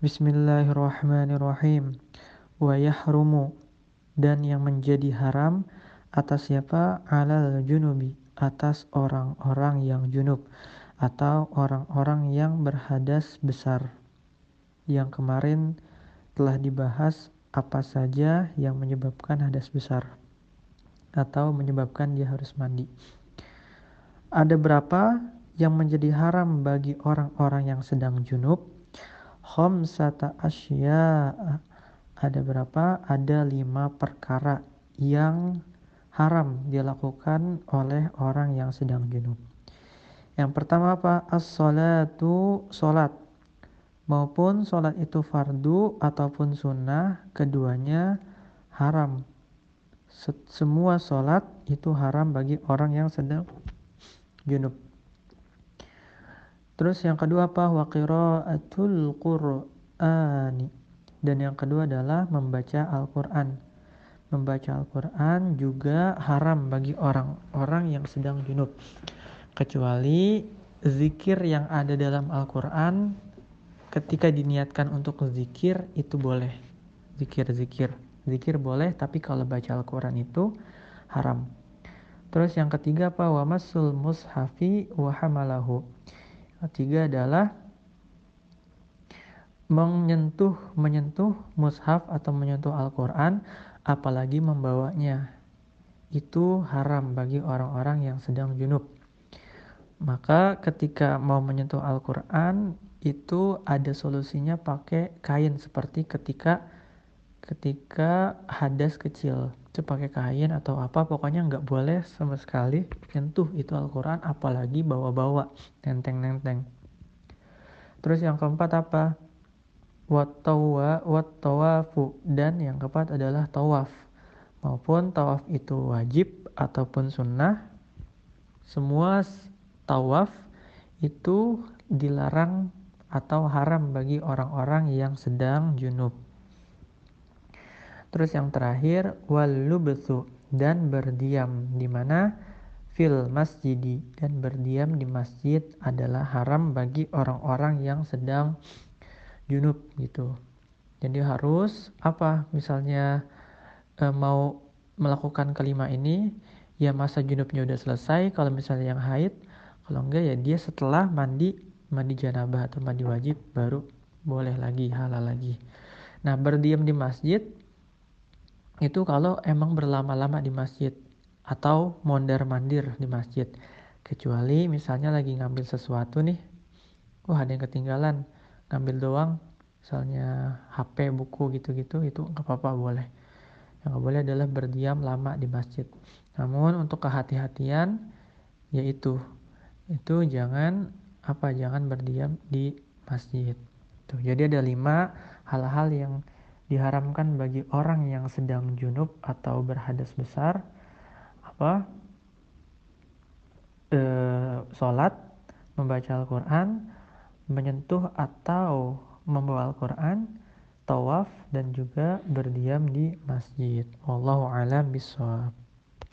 Bismillahirrahmanirrahim. Wa yahrumu dan yang menjadi haram atas siapa alal junubi atas orang-orang yang junub atau orang-orang yang berhadas besar. Yang kemarin telah dibahas apa saja yang menyebabkan hadas besar atau menyebabkan dia harus mandi. Ada berapa yang menjadi haram bagi orang-orang yang sedang junub? Khamsata asya. Ada berapa? Ada lima perkara yang haram dilakukan oleh orang yang sedang junub. Yang pertama apa? As-salatu, salat. Maupun salat itu fardu ataupun sunnah, keduanya haram semua sholat itu haram bagi orang yang sedang junub. Terus yang kedua apa? Wa qiraatul Qur'ani. Dan yang kedua adalah membaca Al-Qur'an. Membaca Al-Qur'an juga haram bagi orang-orang yang sedang junub. Kecuali zikir yang ada dalam Al-Qur'an ketika diniatkan untuk zikir itu boleh. Zikir-zikir. Zikir boleh, tapi kalau baca Al-Quran itu haram. Terus yang ketiga apa? Wa masul mushafi wa hamalahu. Ketiga adalah menyentuh menyentuh mushaf atau menyentuh Al-Qur'an apalagi membawanya. Itu haram bagi orang-orang yang sedang junub. Maka ketika mau menyentuh Al-Qur'an itu ada solusinya pakai kain seperti ketika ketika hadas kecil pakai kain atau apa pokoknya nggak boleh sama sekali nyentuh itu Al-Quran apalagi bawa-bawa nenteng-nenteng. Terus yang keempat apa? Wattawa wattawafu. Dan yang keempat adalah tawaf. Maupun tawaf itu wajib ataupun sunnah semua tawaf itu dilarang atau haram bagi orang-orang yang sedang junub Terus yang terakhir walubthu dan berdiam di mana fil masjidi dan berdiam di masjid adalah haram bagi orang-orang yang sedang junub gitu. Jadi harus apa misalnya e, mau melakukan kelima ini ya masa junubnya udah selesai kalau misalnya yang haid kalau enggak ya dia setelah mandi mandi janabah atau mandi wajib baru boleh lagi halal lagi. Nah, berdiam di masjid itu kalau emang berlama-lama di masjid atau mondar-mandir di masjid. Kecuali misalnya lagi ngambil sesuatu nih, wah ada yang ketinggalan, ngambil doang, misalnya HP, buku gitu-gitu, itu nggak apa-apa boleh. Yang nggak boleh adalah berdiam lama di masjid. Namun untuk kehati-hatian, yaitu itu jangan apa jangan berdiam di masjid. Tuh, jadi ada lima hal-hal yang diharamkan bagi orang yang sedang junub atau berhadas besar apa? E, sholat membaca Al-Quran menyentuh atau membawa Al-Quran tawaf dan juga berdiam di masjid. Wallahu alam bisawab